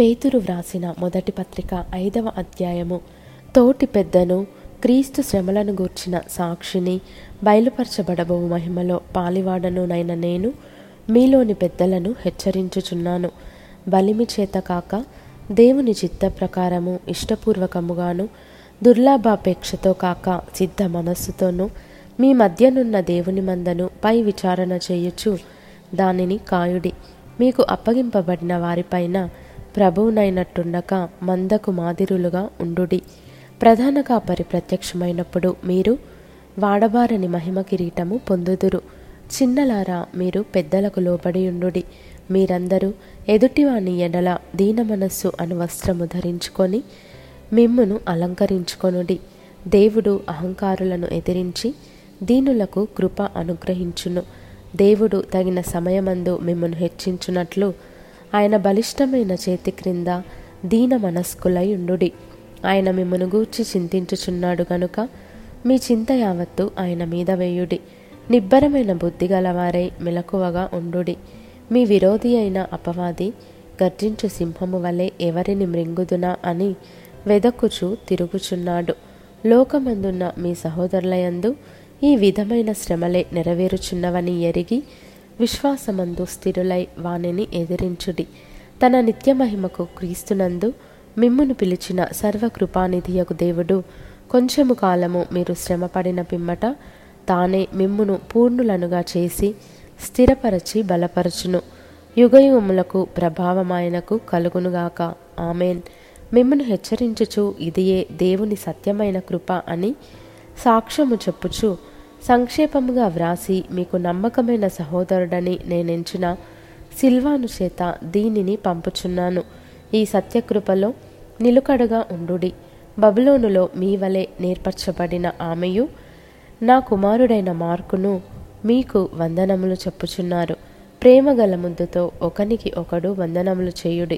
పేతురు వ్రాసిన మొదటి పత్రిక ఐదవ అధ్యాయము. తోటి పెద్దను క్రీస్తు శ్రమలను గూర్చిన సాక్షిని బయలుపరచబడబో మహిమలో పాలివాడనునైన నేను మీలోని పెద్దలను హెచ్చరించుచున్నాను. బలిమి చేత కాక దేవుని చిత్త ప్రకారము ఇష్టపూర్వకముగాను దుర్లాభాపేక్షతో కాక సిద్ధ మనస్సుతోనూ మీ మధ్యనున్న దేవుని మందను పై విచారణ చేయుచు దానిని కాయుడి. మీకు అప్పగింపబడిన వారిపైన ప్రభువునైనట్టుండక మందకు మాదిరులుగా ఉండుడి. ప్రధాన కాపరి ప్రత్యక్షమైనప్పుడు మీరు వాడబారని మహిమ కిరీటము పొందుదురు. చిన్నలారా మీరు పెద్దలకు లోబడి ఉండుడి. మీరందరూ ఎదుటివాని ఎడల దీన మనస్సు అను వస్త్రము ధరించుకొని మిమ్మును అలంకరించుకొనుడి. దేవుడు అహంకారులను ఎదిరించి దీనులకు కృప అనుగ్రహించును. దేవుడు తగిన సమయమందు మిమ్మను హెచ్చించున్నట్లు ఆయన బలిష్టమైన చేతి క్రింద దీన మనస్కులై ఉండుడి. ఆయన మిమ్మను గూర్చి చింతించుచున్నాడు గనుక మీ చింత యావత్తు ఆయన మీద వేయుడి. నిబ్బరమైన బుద్ధి గలవారై మెలకువగా ఉండుడి. మీ విరోధి అయిన అపవాది గర్జించు సింహము వలె ఎవరిని మృంగుదునా అని వెదకుచు తిరుగుచున్నాడు. లోకమందున్న మీ సహోదరులయందు ఈ విధమైన శ్రమలే నెరవేరుచున్నవని ఎరిగి విశ్వాసమందు స్థిరులై వానిని ఎదిరించుడి. తన నిత్యమహిమకు క్రీస్తునందు మిమ్మును పిలిచిన సర్వకృపానిధియకు దేవుడు కొంచెము కాలము మీరు శ్రమపడిన పిమ్మట తానే మిమ్మును పూర్ణులనుగా చేసి స్థిరపరచి బలపరచును. యుగయుగములకు ప్రభావమాయనకు కలుగునుగాక. ఆమెన్. మిమ్మను హెచ్చరించుచు ఇదియే దేవుని సత్యమైన కృప అని సాక్ష్యము చెప్పుచు సంక్షేపముగా వ్రాసి మీకు నమ్మకమైన సహోదరుడని నేనెంచిన సిల్వాను చేత దీనిని పంపుచున్నాను. ఈ సత్యకృపలో నిలుకడగా ఉండుడి. బబులోనులో మీ వలె నేర్పరచబడిన ఆమెయు నా కుమారుడైన మార్కును మీకు వందనములు చెప్పుచున్నారు. ప్రేమగల ముద్దుతో ఒకనికి ఒకడు వందనములు చేయుడి.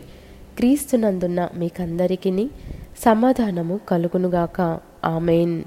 క్రీస్తునందున్న మీకందరికీ సమాధానము కలుగునుగాక. ఆమెన్.